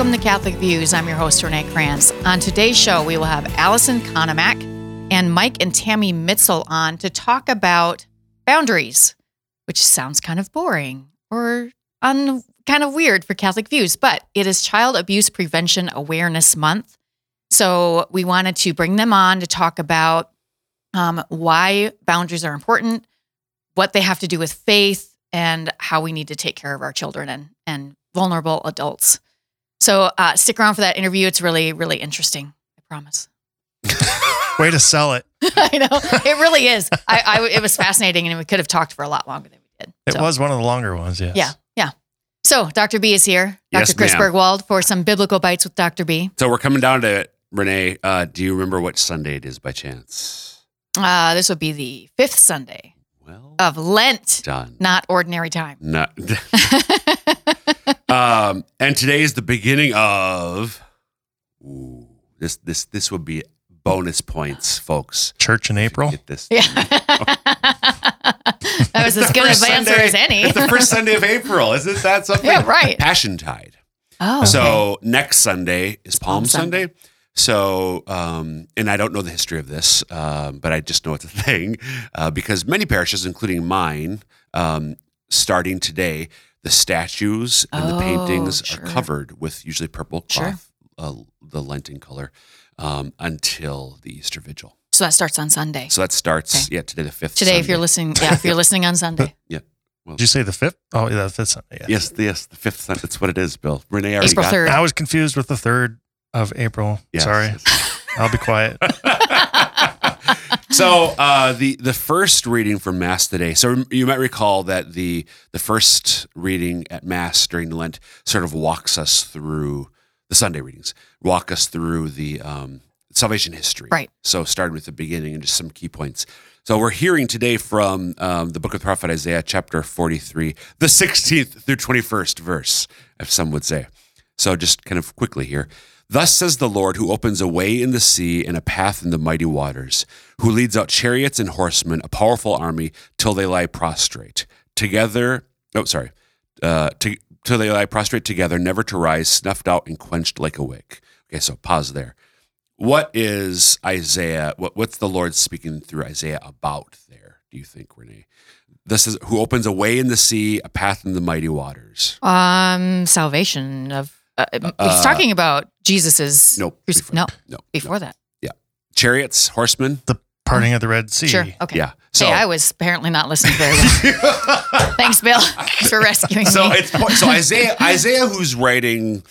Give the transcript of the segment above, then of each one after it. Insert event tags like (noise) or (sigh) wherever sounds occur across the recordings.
Welcome to Catholic Views. I'm your host, Renee Kranz. On today's show, we will have Allison Konomak and Mike and Tammy Mitzel on to talk about boundaries, which sounds kind of boring or un- kind of weird for Catholic Views, but it is Child Abuse Prevention Awareness Month. So we wanted to bring them on to talk about um, why boundaries are important, what they have to do with faith, and how we need to take care of our children and, and vulnerable adults. So uh, stick around for that interview. It's really, really interesting. I promise. (laughs) Way to sell it. (laughs) I know it really is. I, I, it was fascinating, and we could have talked for a lot longer than we did. It So, was one of the longer ones, yes. yeah, yeah. So Dr. B is here, Dr. Yes, Chris ma'am. Burgwald, for some biblical bites with Dr. B. So we're coming down to it, Renee. Uh, do you remember what Sunday it is by chance? Uh, this would be the fifth Sunday Well of Lent, done. not ordinary time. Not. (laughs) um, and today is the beginning of. Ooh, this this this would be bonus points, folks. Church in April. Get this. Yeah. that (laughs) was as The good first of an answer Sunday- as any. It's the first Sunday of April. Isn't that something? Yeah, right. Passion Tide. Oh, So next Sunday is Palm, Palm Sunday. Sunday. So, um, and I don't know the history of this, um, but I just know it's a thing uh, because many parishes, including mine, um, starting today, the statues and the Oh, paintings sure. are covered with usually purple Sure. cloth, uh, the Lenten color, um, until the Easter Vigil. so that starts on Sunday. So that starts, Okay. yeah, today the fifth. Today, if you're listening, yeah, if you're (laughs) listening on Sunday, Yeah. Did you say the fifth? Oh, yeah, the fifth Sunday. Yeah. Yes, the- yes, the fifth. Sunday. That's what it is, Bill. Renee already April got 3rd. I was confused with the third of April. Yes, Sorry. yes. I'll be quiet. (laughs) so uh, the the first reading from Mass today. So you might recall that the the first reading at Mass during Lent sort of walks us through the Sunday readings, walk us through the um, salvation history. Right. So starting with the beginning and just some key points. So we're hearing today from um, the book of the prophet Isaiah, chapter forty three, the sixteenth through twenty first verse, if some would say. So just kind of quickly here. Thus says the Lord, who opens a way in the sea and a path in the mighty waters, who leads out chariots and horsemen, a powerful army, till they lie prostrate. Together, oh, sorry, uh, to, till they lie prostrate together, never to rise, snuffed out and quenched like a wick. Okay, so pause there. What is Isaiah? What, what's the Lord speaking through Isaiah about there? Do you think, Renee? This is who opens a way in the sea, a path in the mighty waters. um, salvation of. Uh, he's talking about Jesus's. Nope. cruci- before- no, no. before that. Yeah, chariots, horsemen. the parting of the Red Sea. Sure. Okay. Yeah. So hey, I was apparently not listening very well. (laughs) Thanks, Bill. (laughs) For rescuing me. so me. it's so Isaiah Isaiah who's writing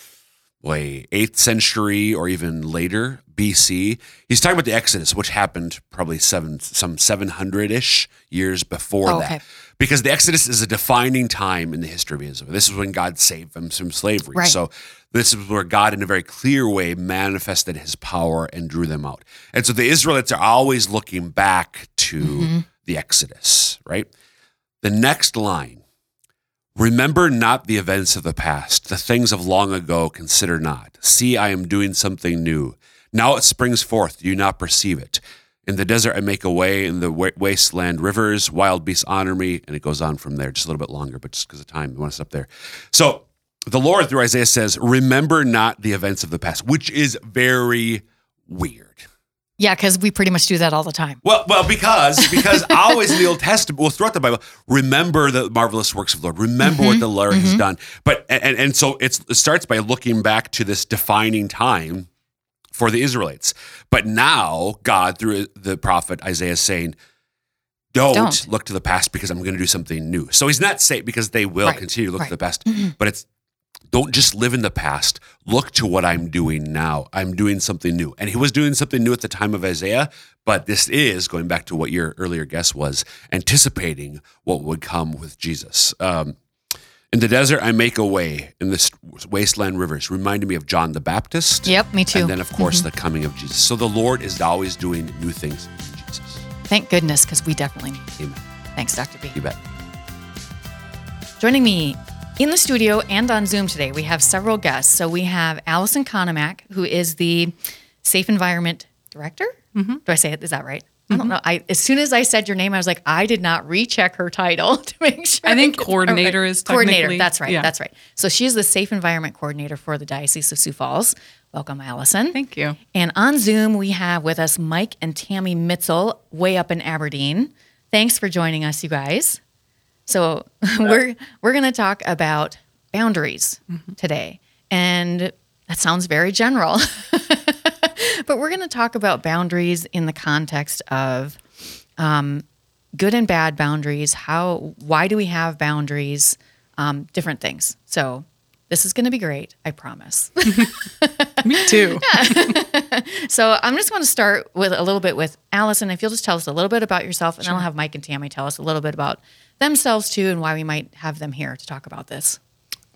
way eighth century or even later BC. He's talking about the Exodus, which happened probably seven some seven hundred ish years before Oh, that. okay. Because the Exodus is a defining time in the history of Israel. This is when God saved them from slavery. Right. So this is where God, in a very clear way, manifested His power and drew them out. And so the Israelites are always looking back to Mhm. the Exodus, right? The next line Remember not the events of the past, the things of long ago consider not. See, I am doing something new. Now it springs forth, do you not perceive it? In the desert I make a way, in the wasteland rivers, wild beasts honor me. And it goes on from there, just a little bit longer, but just because of time, I want to stop there. So the Lord through Isaiah says, Remember not the events of the past, which is very weird. yeah, because we pretty much do that all the time. Well, well, because because always in the Old Testament, well, throughout the Bible, remember the marvelous works of the Lord. Remember what mm-hmm. the Lord has mm-hmm. done. But and and so it's, it starts by looking back to this defining time for the Israelites. But now God, through the prophet Isaiah, is saying, "Don't, Don't. look to the past because I'm going to do something new." So He's not saying because they will Right, continue to look right. to the past, but it's don't just live in the past. Look to what I'm doing now. I'm doing something new. And he was doing something new at the time of Isaiah, but this is going back to what your earlier guess was, anticipating what would come with Jesus. Um, in the desert, I make a way in the wasteland rivers, reminding me of John the Baptist. Yep, me too. And then, of course, mm-hmm. the coming of Jesus. So the Lord is always doing new things in Jesus. Thank goodness, because we definitely need. it. Amen. Thanks, Dr. B. You bet. Joining me in the studio and on Zoom today, we have several guests. So we have Allison Konomak, who is the Safe Environment Director. Mm-hmm. Do I say it? Is that right? I don't mm-hmm. know. I as soon as I said your name, I was like, I did not recheck her title (laughs) to make sure. I think that coordinator is coordinator. That's right. yeah. That's right. So she is the safe environment coordinator for the Diocese of Sioux Falls. Welcome, Allison. Thank you. And on Zoom, we have with us Mike and Tammy Mitzel, way up in Aberdeen. Thanks for joining us, you guys. So (laughs) we're we're going to talk about boundaries mm-hmm. today, and that sounds very general, (laughs) but we're going to talk about boundaries in the context of um, good and bad boundaries. How? Why do we have boundaries? Um, different things. So this is going to be great. I promise. (laughs) Me too. (laughs) (laughs) So I'm just going to start with a little bit with Allison. If you'll just tell us a little bit about yourself, and then I'll have Mike and Tammy tell us a little bit about themselves too, and why we might have them here to talk about this.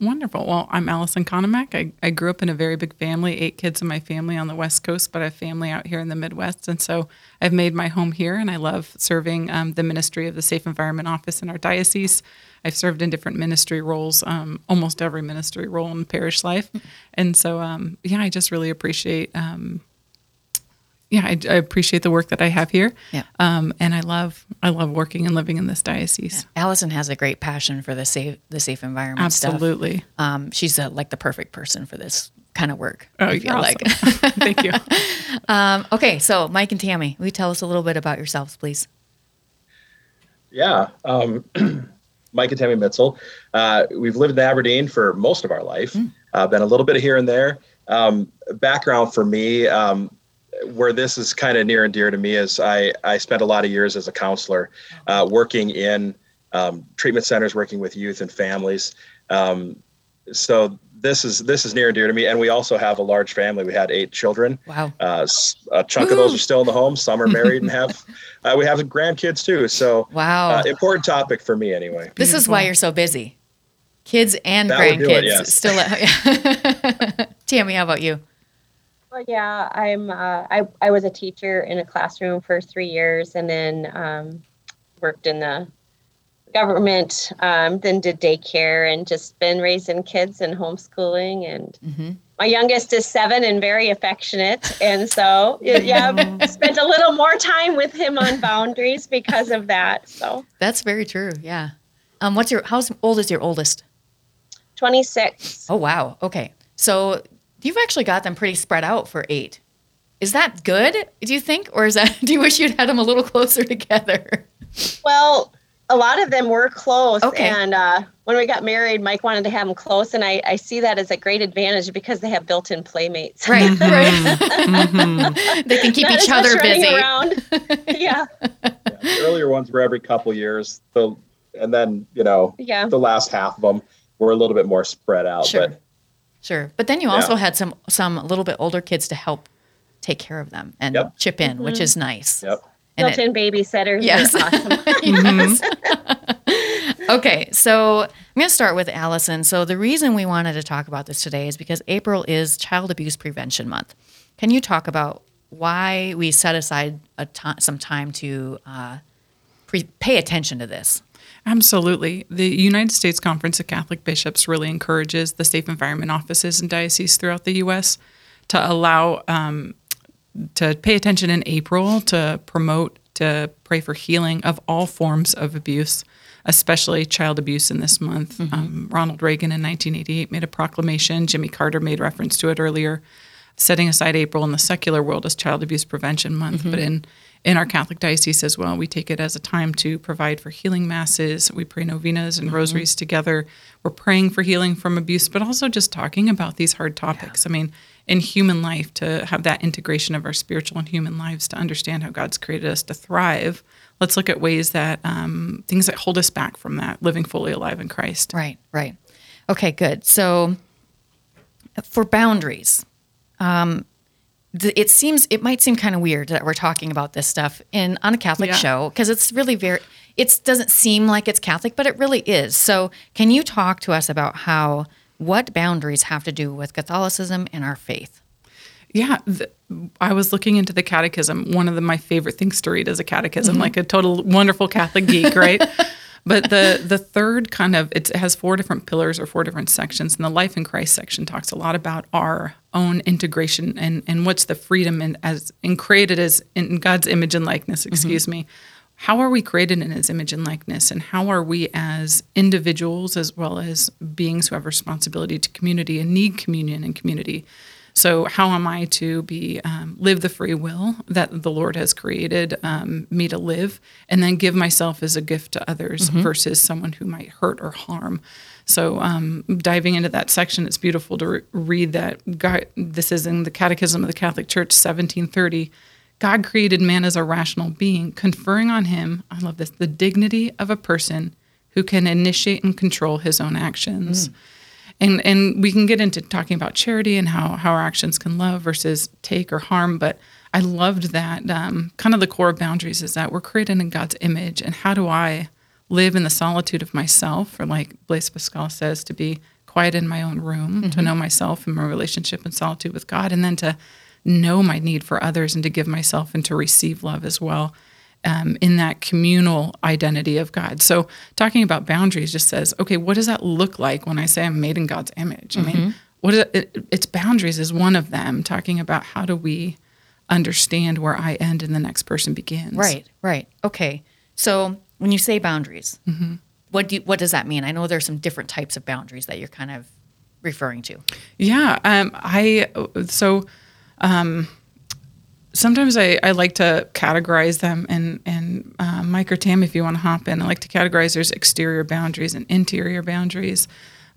Wonderful. Well, I'm Allison Konomak. I, I grew up in a very big family, eight kids in my family on the West Coast, but I have family out here in the Midwest. And so I've made my home here, and I love serving um, the ministry of the Safe Environment Office in our diocese. I've served in different ministry roles, um, almost every ministry role in parish life. And so, um, yeah, I just really appreciate. Yeah, I, I appreciate the work that I have here, Yeah. um, and I love I love working and living in this diocese. Allison has a great passion for the safe the safe environment stuff. Absolutely. Um, she's uh like the perfect person for this kind of work. Oh, I you're like. awesome. (laughs) Thank you. (laughs) um, okay, so Mike and Tammy, will you tell us a little bit about yourselves, please? Yeah. Um, (clears throat) Mike and Tammy Mitzel. Uh, we've lived in Aberdeen for most of our life, uh, been a little bit here and there. Um, background for me, um, where this is kind of near and dear to me, is I, I spent a lot of years as a counselor uh, working in um, treatment centers, working with youth and families. Um, so this is this is near and dear to me. And we also have a large family. We had eight children. Wow. Uh, a chunk of those are still in the home. Some are married and have. (laughs) Uh, we have grandkids too. So Wow. uh, important topic for me anyway. this is why you're so busy. Kids and That grandkids it, yes. still at (laughs) Tammy, how about you? Well, yeah, I'm. Uh, I I was a teacher in a classroom for three years, and then um, worked in the government. Um, then did daycare, and just been raising kids and homeschooling. And Mm-hmm. my youngest is seven and very affectionate, and so yeah, (laughs) spent a little more time with him on boundaries because of that. So That's very true. Yeah. Um, what's your how old is your oldest? 26. Oh wow. Okay. So you've actually got them pretty spread out for eight. Is that good? Do you think, or is that? (laughs) Do you wish you'd had them a little closer together? Well, a lot of them were close. Okay. And uh, when we got married, Mike wanted to have them close. And I, I see that as a great advantage because they have built in playmates. Right. (laughs) Mm-hmm. Right. they can keep Not each other busy. Around. (laughs) yeah. Yeah, the earlier ones were every couple years. The and then you know Yeah. the last half of them were a little bit more spread out. Sure. But Sure. But then you also Yeah. had some some a little bit older kids to help take care of them and Yep. chip in, which is nice. yep. And Built it- in babysitters. Yes. They're awesome. (laughs) (laughs) Yes. okay, so I'm going to start with Allison. So the reason we wanted to talk about this today is because April is Child Abuse Prevention Month. Can you talk about why we set aside a some time to uh, pre- pay attention to this? Absolutely. The United States Conference of Catholic Bishops really encourages the safe environment offices and dioceses throughout the U.S. to allow um, to pay attention in April to promote to pray for healing of all forms of abuse, especially child abuse in this month. Um, Ronald Reagan in 1988 made a proclamation. Jimmy Carter made reference to it earlier, setting aside April in the secular world as Child Abuse Prevention Month, but in in our Catholic diocese as well, we take it as a time to provide for healing masses. We pray novenas and rosaries together. We're praying for healing from abuse, but also just talking about these hard topics. I mean, in human life, to have that integration of our spiritual and human lives, to understand how God's created us to thrive. Let's look at ways that um, things that hold us back from that, living fully alive in Christ. Right, right. Okay, good. So for boundaries, um, it seems it might seem kind of weird that we're talking about this stuff in on a Catholic Yeah. show because it's really very. It doesn't seem like it's Catholic, but it really is. So, can you talk to us about how what boundaries have to do with Catholicism and our faith? Yeah, th- I was looking into the catechism. One of the, my favorite things to read is a catechism, mm-hmm. like a total wonderful Catholic geek, right? (laughs) but the the third kind of it has four different pillars or four different sections, and the life in Christ section talks a lot about our own integration and and what's the freedom and as and created as in God's image and likeness. Excuse mm-hmm. me. How are we created in His image and likeness, and how are we as individuals as well as beings who have responsibility to community and need communion and community? So, how am I to be um, live the free will that the Lord has created um, me to live, and then give myself as a gift to others mm-hmm. versus someone who might hurt or harm? So, um, diving into that section, it's beautiful to re- read that. God, this is in the Catechism of the Catholic Church, 1730. God created man as a rational being, conferring on him, I love this, the dignity of a person who can initiate and control his own actions. Mm and and we can get into talking about charity and how how our actions can love versus take or harm but i loved that um, kind of the core of boundaries is that we're created in god's image and how do i live in the solitude of myself or like blaise pascal says to be quiet in my own room mm-hmm. to know myself and my relationship and solitude with god and then to know my need for others and to give myself and to receive love as well um, in that communal identity of God. So, talking about boundaries just says, okay, what does that look like when I say I'm made in God's image? Mm-hmm. I mean, mm-hmm. what is it, it, its boundaries is one of them. Talking about how do we understand where I end and the next person begins. Right, right. Okay. So, when you say boundaries, mm-hmm. what do you, what does that mean? I know there's some different types of boundaries that you're kind of referring to. Yeah. Um, I so. Um, sometimes I, I like to categorize them and and uh, Mike or Tam if you want to hop in I like to categorize there's exterior boundaries and interior boundaries.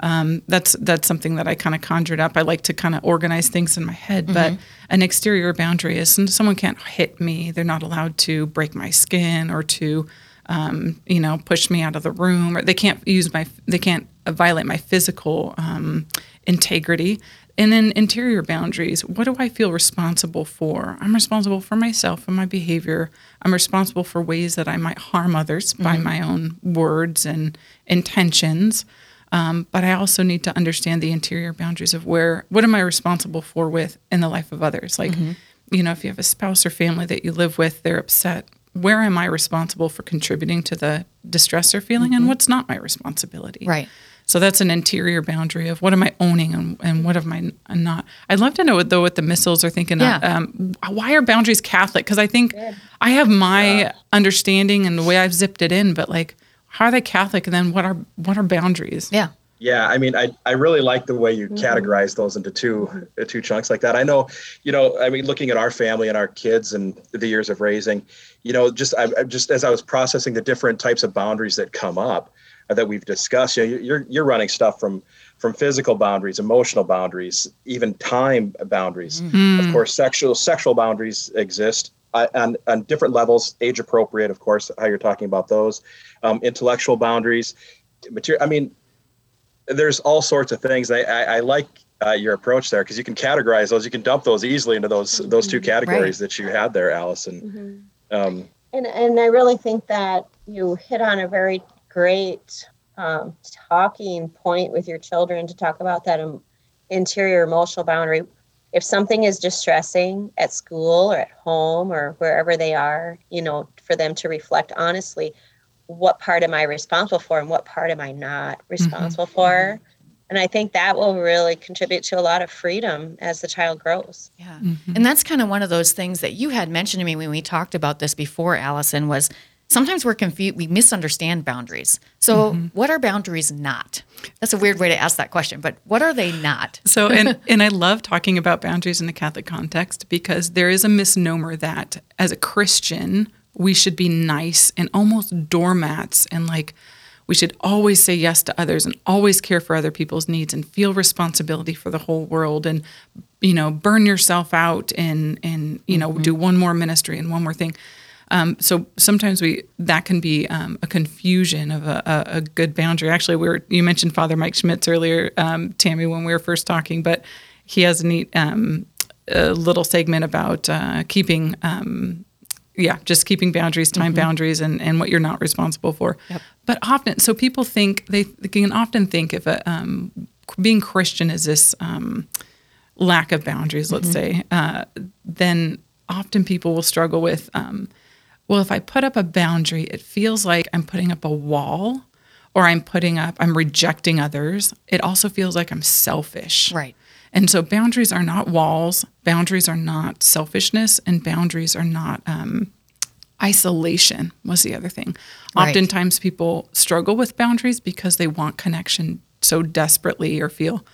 Um, that's that's something that I kind of conjured up. I like to kind of organize things in my head mm-hmm. but an exterior boundary is someone can't hit me. They're not allowed to break my skin or to um, you know push me out of the room or they can't use my they can't violate my physical um, integrity and then interior boundaries. What do I feel responsible for? I'm responsible for myself and my behavior. I'm responsible for ways that I might harm others mm-hmm. by my own words and intentions. Um, but I also need to understand the interior boundaries of where, what am I responsible for with in the life of others? Like, mm-hmm. you know, if you have a spouse or family that you live with, they're upset. Where am I responsible for contributing to the distress they're feeling, mm-hmm. and what's not my responsibility? Right. So that's an interior boundary of what am I owning and, and what am I not. I'd love to know though what the Mitzels are thinking. Yeah. Of, um, why are boundaries Catholic? Because I think Good. I have my yeah. understanding and the way I've zipped it in, but like, how are they Catholic? And then what are what are boundaries? Yeah. Yeah, I mean, I, I really like the way you mm-hmm. categorize those into two uh, two chunks like that. I know, you know, I mean, looking at our family and our kids and the years of raising, you know, just I, I just as I was processing the different types of boundaries that come up, that we've discussed. You know, you're you're running stuff from from physical boundaries, emotional boundaries, even time boundaries. Mm. Of course, sexual sexual boundaries exist uh, on on different levels, age appropriate. Of course, how you're talking about those, um, intellectual boundaries, material. I mean, there's all sorts of things. I I, I like. Uh, your approach there because you can categorize those you can dump those easily into those those two categories right. that you had there allison mm-hmm. um, and and i really think that you hit on a very great um, talking point with your children to talk about that um, interior emotional boundary. If something is distressing at school or at home or wherever they are, you know, for them to reflect honestly, what part am I responsible for and what part am I not mm-hmm. responsible mm-hmm. for? And I think that will really contribute to a lot of freedom as the child grows. Yeah. Mm-hmm. And that's kind of one of those things that you had mentioned to me when we talked about this before, Allison, was sometimes we're confused we misunderstand boundaries so mm-hmm. what are boundaries not that's a weird way to ask that question but what are they not (laughs) so and and i love talking about boundaries in the catholic context because there is a misnomer that as a christian we should be nice and almost doormats and like we should always say yes to others and always care for other people's needs and feel responsibility for the whole world and you know burn yourself out and and you know mm-hmm. do one more ministry and one more thing um, so sometimes we that can be um, a confusion of a, a, a, good boundary. Actually, we were you mentioned Father Mike Schmitz earlier, um, Tammy, when we were first talking, but he has a neat um, a little segment about uh, keeping. Um, yeah, just keeping boundaries, time mm-hmm. boundaries, and, and what you're not responsible for. Yep. But often, so people think they, they can often think if a, um, being Christian is this lack of boundaries, let's mm-hmm. say, uh, then often people will struggle with um, well, if I put up a boundary, it feels like I'm putting up a wall or I'm putting up, I'm rejecting others. It also feels like I'm selfish. Right. And so boundaries are not walls, boundaries are not selfishness, and boundaries are not um, isolation, was the other thing. Right. Oftentimes people struggle with boundaries because they want connection so desperately or feel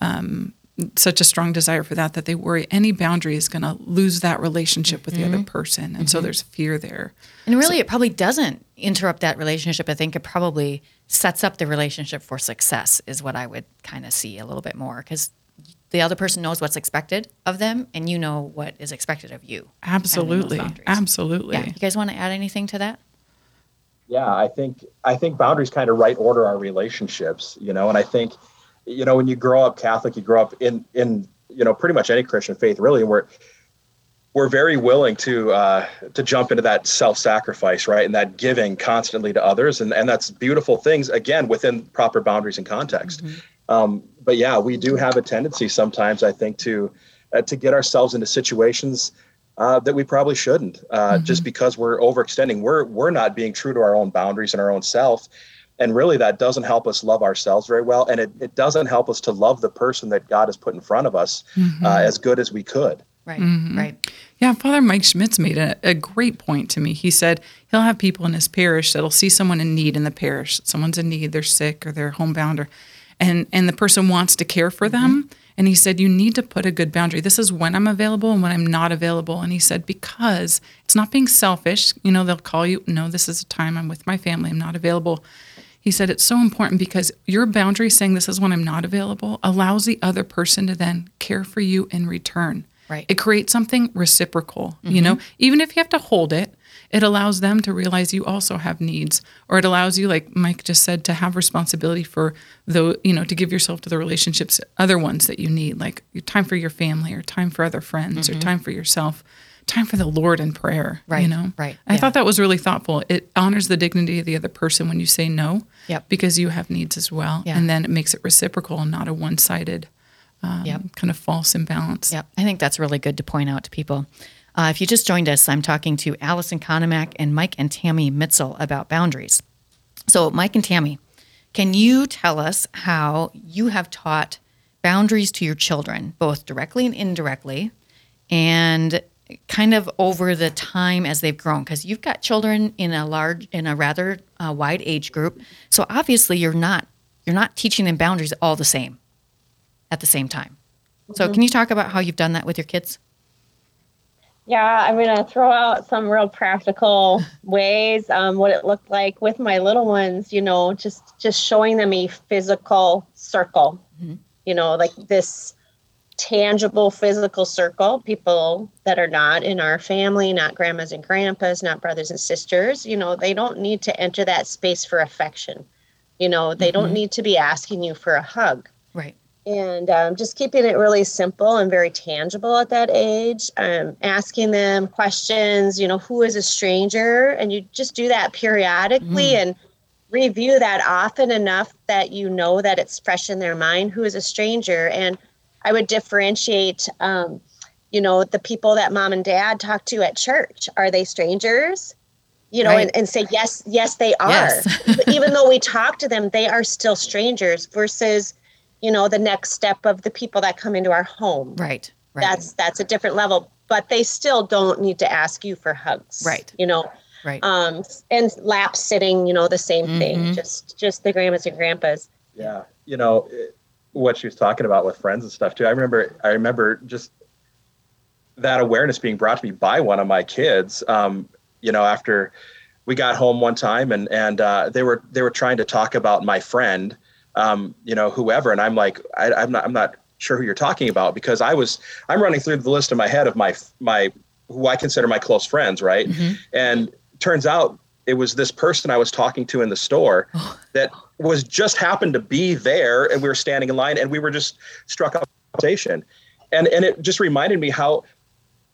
um, such a strong desire for that that they worry any boundary is going to lose that relationship with the other mm-hmm. person. And so mm-hmm. there's fear there. And really, it probably doesn't interrupt that relationship. I think it probably sets up the relationship for success, is what I would kind of see a little bit more because the other person knows what's expected of them and you know what is expected of you. Absolutely. boundaries. Absolutely. Yeah. You guys want to add anything to that? yeah i think i think boundaries kind of right order our relationships you know and i think you know when you grow up catholic you grow up in in you know pretty much any christian faith really and we're we're very willing to uh, to jump into that self-sacrifice right and that giving constantly to others and and that's beautiful things again within proper boundaries and context. Um, but yeah we do have a tendency sometimes i think to uh, to get ourselves into situations uh, that we probably shouldn't, uh, just because we're overextending. We're we're not being true to our own boundaries and our own self, and really that doesn't help us love ourselves very well, and it, it doesn't help us to love the person that God has put in front of us uh, as good as we could. Right. Mm-hmm. Right. Yeah, Father Mike Schmitz made a, a great point to me. He said he'll have people in his parish that'll see someone in need in the parish. Someone's in need, they're sick or they're homebound, or, and and the person wants to care for them. And he said, You need to put a good boundary. This is when I'm available and when I'm not available. And he said, Because it's not being selfish. You know, they'll call you, No, this is a time I'm with my family, I'm not available. He said, It's so important because your boundary saying this is when I'm not available allows the other person to then care for you in return. Right. It creates something reciprocal, you mm-hmm. know, even if you have to hold it. It allows them to realize you also have needs, or it allows you, like Mike just said, to have responsibility for the, you know, to give yourself to the relationships, other ones that you need, like time for your family, or time for other friends, or mm-hmm. time for yourself, time for the Lord in prayer. Right, You know, right, I yeah. thought that was really thoughtful. It honors the dignity of the other person when you say no, Yep. because you have needs as well, Yeah. and then it makes it reciprocal and not a one-sided, um, Yep. kind of false imbalance. Yep. I think that's really good to point out to people. Uh, if you just joined us, I'm talking to Allison Konomak and Mike and Tammy Mitzel about boundaries. So, Mike and Tammy, can you tell us how you have taught boundaries to your children, both directly and indirectly, and kind of over the time as they've grown? Because you've got children in a large, in a rather uh, wide age group, so obviously you're not you're not teaching them boundaries all the same at the same time. So, can you talk about how you've done that with your kids? Yeah, I'm gonna throw out some real practical (laughs) ways. Um, what it looked like with my little ones, you know, just just showing them a physical circle. You know, like this tangible physical circle. People that are not in our family, not grandmas and grandpas, not brothers and sisters. You know, they don't need to enter that space for affection. You know, they don't need to be asking you for a hug Right. and um, just keeping it really simple and very tangible at that age um, asking them questions you know who is a stranger and you just do that periodically and review that often enough that you know that it's fresh in their mind who is a stranger and i would differentiate um, you know the people that mom and dad talk to at church are they strangers you know Right. and, and say yes yes they are Yes. (laughs) But even though we talk to them they are still strangers versus you know the next step of the people that come into our home Right. Right. that's that's a different level but they still don't need to ask you for hugs Right. you know right. um and lap sitting you know the same Mhm. thing just just the grandmas and grandpas Yeah, you know it- what she was talking about with friends and stuff too. I remember, I remember just that awareness being brought to me by one of my kids. Um, you know, after we got home one time and and uh, they were they were trying to talk about my friend, um, you know, whoever, and I'm like, I, I'm not I'm not sure who you're talking about because I was I'm running through the list in my head of my my who I consider my close friends, right? And turns out it was this person I was talking to in the store (gasps) that was just happened to be there and we were standing in line and we were just struck up a conversation. And and it just reminded me how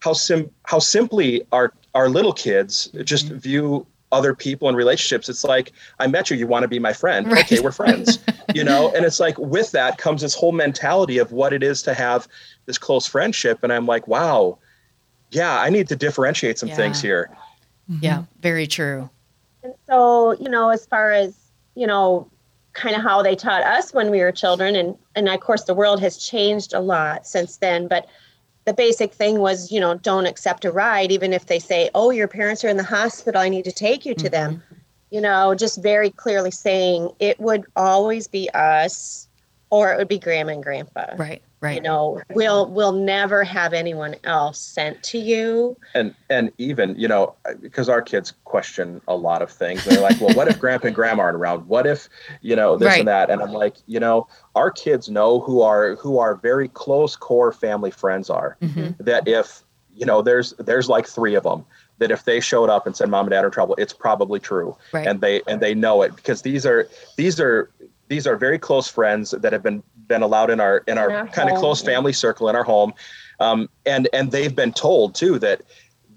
how sim how simply our our little kids just mm-hmm. view other people and relationships. It's like, I met you, you want to be my friend. Right. Okay, we're friends. (laughs) you know, and it's like with that comes this whole mentality of what it is to have this close friendship. And I'm like, wow, yeah, I need to differentiate some things Yeah. here. Yeah, very true. And so, you know, as far as, you know, kind of how they taught us when we were children and and of course the world has changed a lot since then, but the basic thing was, you know, don't accept a ride even if they say, "Oh, your parents are in the hospital, I need to take you to mm-hmm. them." You know, just very clearly saying it would always be us or it would be grandma and grandpa. Right. Right. You know, we'll we'll never have anyone else sent to you. And and even, you know, because our kids question a lot of things. They're like, well, what if grandpa and grandma aren't around? What if, you know, this right. and that? And I'm like, you know, our kids know who our who our very close core family friends are. Mm-hmm. That if, you know, there's there's like three of them that if they showed up and said mom and dad are in trouble, it's probably true. Right. And they and they know it because these are these are these are very close friends that have been been allowed in our in our, our kind of close family circle in our home, um, and and they've been told too that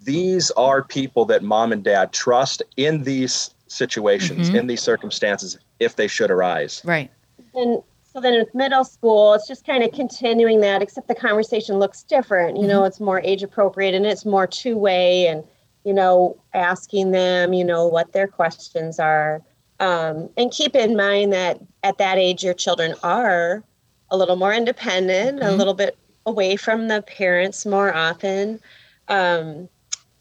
these are people that mom and dad trust in these situations mm-hmm. in these circumstances if they should arise. Right. And so then with middle school, it's just kind of continuing that, except the conversation looks different. You mm-hmm. know, it's more age appropriate and it's more two way and, you know, asking them, you know, what their questions are. Um, and keep in mind that at that age, your children are a little more independent, mm-hmm. a little bit away from the parents more often. Um,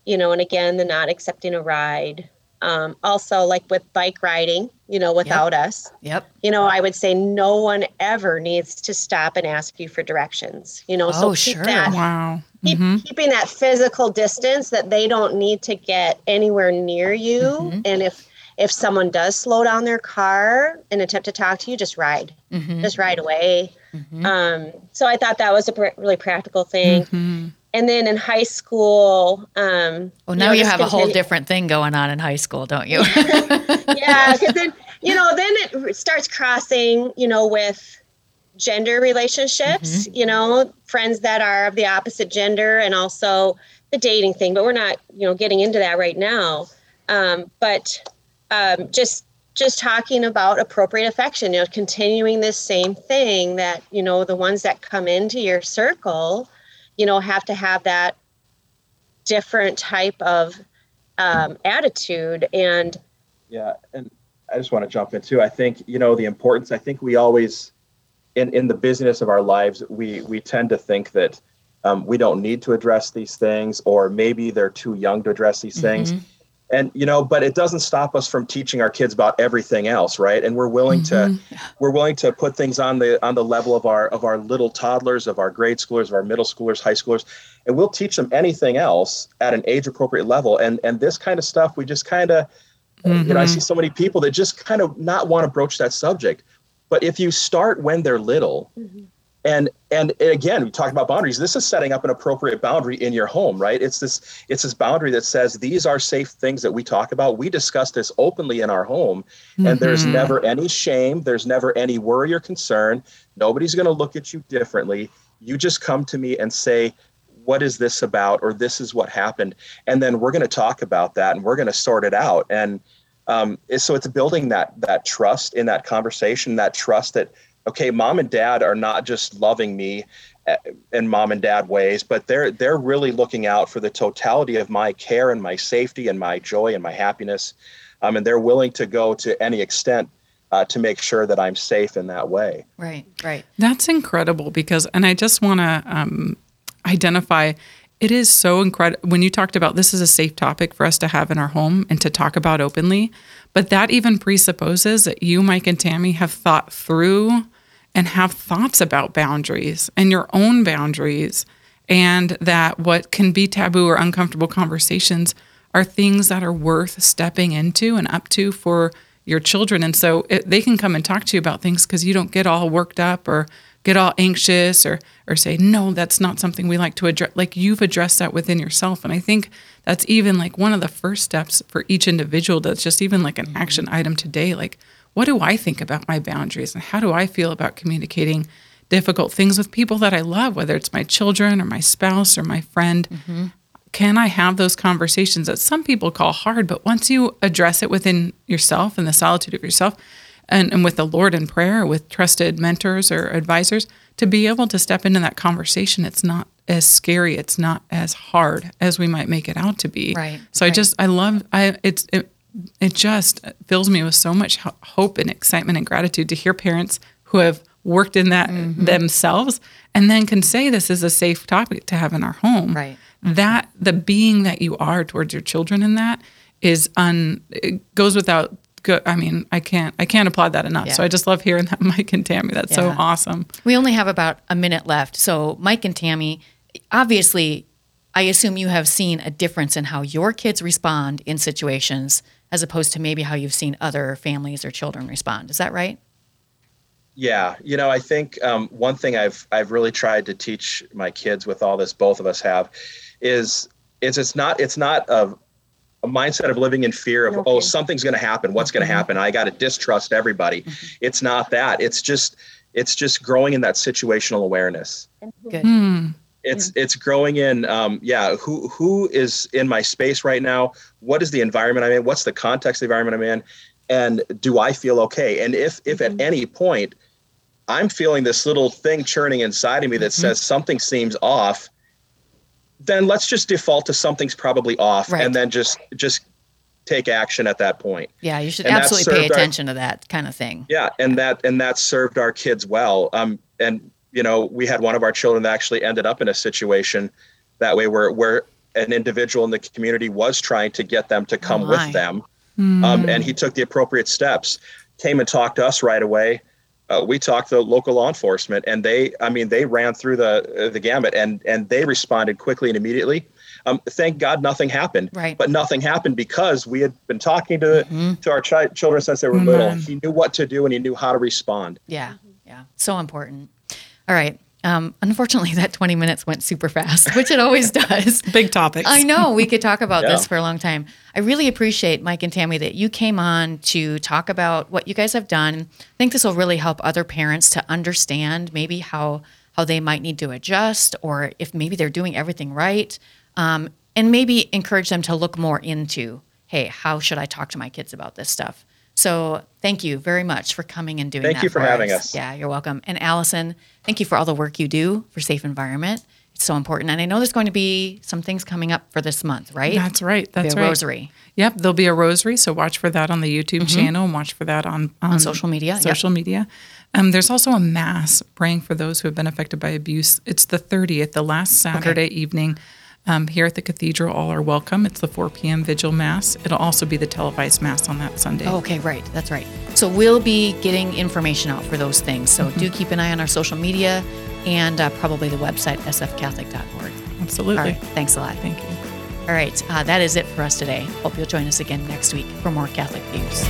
you know, and again, the not accepting a ride. Um, also, like with bike riding, you know, without yep. us. Yep. You know, I would say no one ever needs to stop and ask you for directions. You know, oh, so keep sure. that. Wow. Keep, mm-hmm. Keeping that physical distance that they don't need to get anywhere near you. Mm-hmm. And if if someone does slow down their car and attempt to talk to you, just ride, mm-hmm. just ride away. Mm-hmm. Um, so I thought that was a pr- really practical thing. Mm-hmm. And then in high school, um, well, now you, know, you have a whole different thing going on in high school, don't you? yeah, (laughs) because then you know, then it starts crossing, you know, with gender relationships. Mm-hmm. You know, friends that are of the opposite gender, and also the dating thing. But we're not, you know, getting into that right now. Um, but um, just just talking about appropriate affection you know continuing this same thing that you know the ones that come into your circle you know have to have that different type of um, attitude and yeah and i just want to jump in too i think you know the importance i think we always in in the business of our lives we we tend to think that um, we don't need to address these things or maybe they're too young to address these mm-hmm. things and you know but it doesn't stop us from teaching our kids about everything else right and we're willing mm-hmm. to we're willing to put things on the on the level of our of our little toddlers of our grade schoolers of our middle schoolers high schoolers and we'll teach them anything else at an age appropriate level and and this kind of stuff we just kind of mm-hmm. you know i mm-hmm. see so many people that just kind of not want to broach that subject but if you start when they're little mm-hmm and and again we talked about boundaries. This is setting up an appropriate boundary in your home right? It's this it's this boundary that says these are safe things that we talk about. We discuss this openly in our home and mm-hmm. there's never any shame. There's never any worry or concern. Nobody's going to look at you differently. You just come to me and say what is this about? or this is what happened. And then we're going to talk about that and we're going to sort it out. And um, so it's building that that trust in that conversation that trust that okay, mom and dad are not just loving me uh, in mom and dad ways, but they're they're really looking out for the totality of my care and my safety and my joy and my happiness, um, and they're willing to go to any extent uh, to make sure that I'm safe in that way. Right, right. That's incredible because, and I just want to um, identify. It is so incredible when you talked about this is a safe topic for us to have in our home and to talk about openly. But that even presupposes that you, Mike, and Tammy have thought through and have thoughts about boundaries and your own boundaries, and that what can be taboo or uncomfortable conversations are things that are worth stepping into and up to for your children. And so it, they can come and talk to you about things because you don't get all worked up or get all anxious or or say no that's not something we like to address like you've addressed that within yourself and i think that's even like one of the first steps for each individual that's just even like an action item today like what do I think about my boundaries and how do I feel about communicating difficult things with people that I love, whether it's my children or my spouse or my friend? Mm-hmm. Can I have those conversations that some people call hard, but once you address it within yourself and the solitude of yourself, and, and with the Lord in prayer, with trusted mentors or advisors, to be able to step into that conversation, it's not as scary. It's not as hard as we might make it out to be. Right, So I just I love I it's it it just fills me with so much hope and excitement and gratitude to hear parents who have worked in that Mm-hmm. themselves and then can say this is a safe topic to have in our home. Right. That the being that you are towards your children in that is un it goes without go, I mean, I can't I can't applaud that enough. So I just love hearing that (laughs) Mike and Tammy. That's so awesome. We only have about a minute left. So, Mike and Tammy, obviously, I assume you have seen a difference in how your kids respond in situations as opposed to maybe how you've seen other families or children respond. Is that right? Yeah, you know, I think um, one thing I've I've really tried to teach my kids with all this, both of us have, is is it's not it's not a, a mindset of living in fear of oh something's going to happen, what's going to happen, I got to distrust everybody. It's not that. It's just it's just growing in that situational awareness. Good. Hmm. It's it's growing in um, yeah who who is in my space right now? What is the environment I'm in? What's the context of the environment I'm in? And do I feel okay? And if if at any point I'm feeling this little thing churning inside of me that says something seems off, then let's just default to something's probably off, Right. and then just just take action at that point. Yeah, you should And absolutely pay served our- attention to that kind of thing. Yeah, and that and that served our kids well. Um, and you know, we had one of our children that actually ended up in a situation that way where where an individual in the community was trying to get them to come my. with them, um, and he took the appropriate steps. Came and talked to us right away. Uh, we talked to local law enforcement, and they, I mean, they ran through the uh, the gamut, and and they responded quickly and immediately. Um, thank God nothing happened. Right. But nothing happened because we had been talking to Mm-hmm. to our chi- children since they were Amen. little. He knew what to do and he knew how to respond. Yeah, yeah. So important. All right. Um, unfortunately, (laughs) that 20 minutes went super fast, which it always (laughs) does. Big topics. I know we could talk about this for a long time. I really appreciate Mike and Tammy that you came on to talk about what you guys have done. I think this will really help other parents to understand maybe how how they might need to adjust, or if maybe they're doing everything right, um, and maybe encourage them to look more into, hey, how should I talk to my kids about this stuff? So thank you very much for coming and doing Thank that. Thank you for having us. Yeah, you're welcome. And Allison, thank you for all the work you do for safe environment. It's so important. And I know there's going to be some things coming up for this month, right? That's right. That's Be a right. rosary. Yep, there'll be a rosary, so watch for that on the YouTube channel and watch for that on on, Mm-hmm. social media, yep. Social media. Um, there's also a mass praying for those who have been affected by abuse. It's the 30th, the last Saturday evening. Um, here at the cathedral, all are welcome. It's the 4 p.m. vigil mass. It'll also be the televised mass on that Sunday. Oh, okay, right. That's right. So we'll be getting information out for those things. So Mm-hmm. do keep an eye on our social media and uh, probably the website, sfcatholic.org. absolutely. All right. Thanks a lot. Thank you. All right. Uh, that is it for us today. Hope you'll join us again next week for more Catholic Views.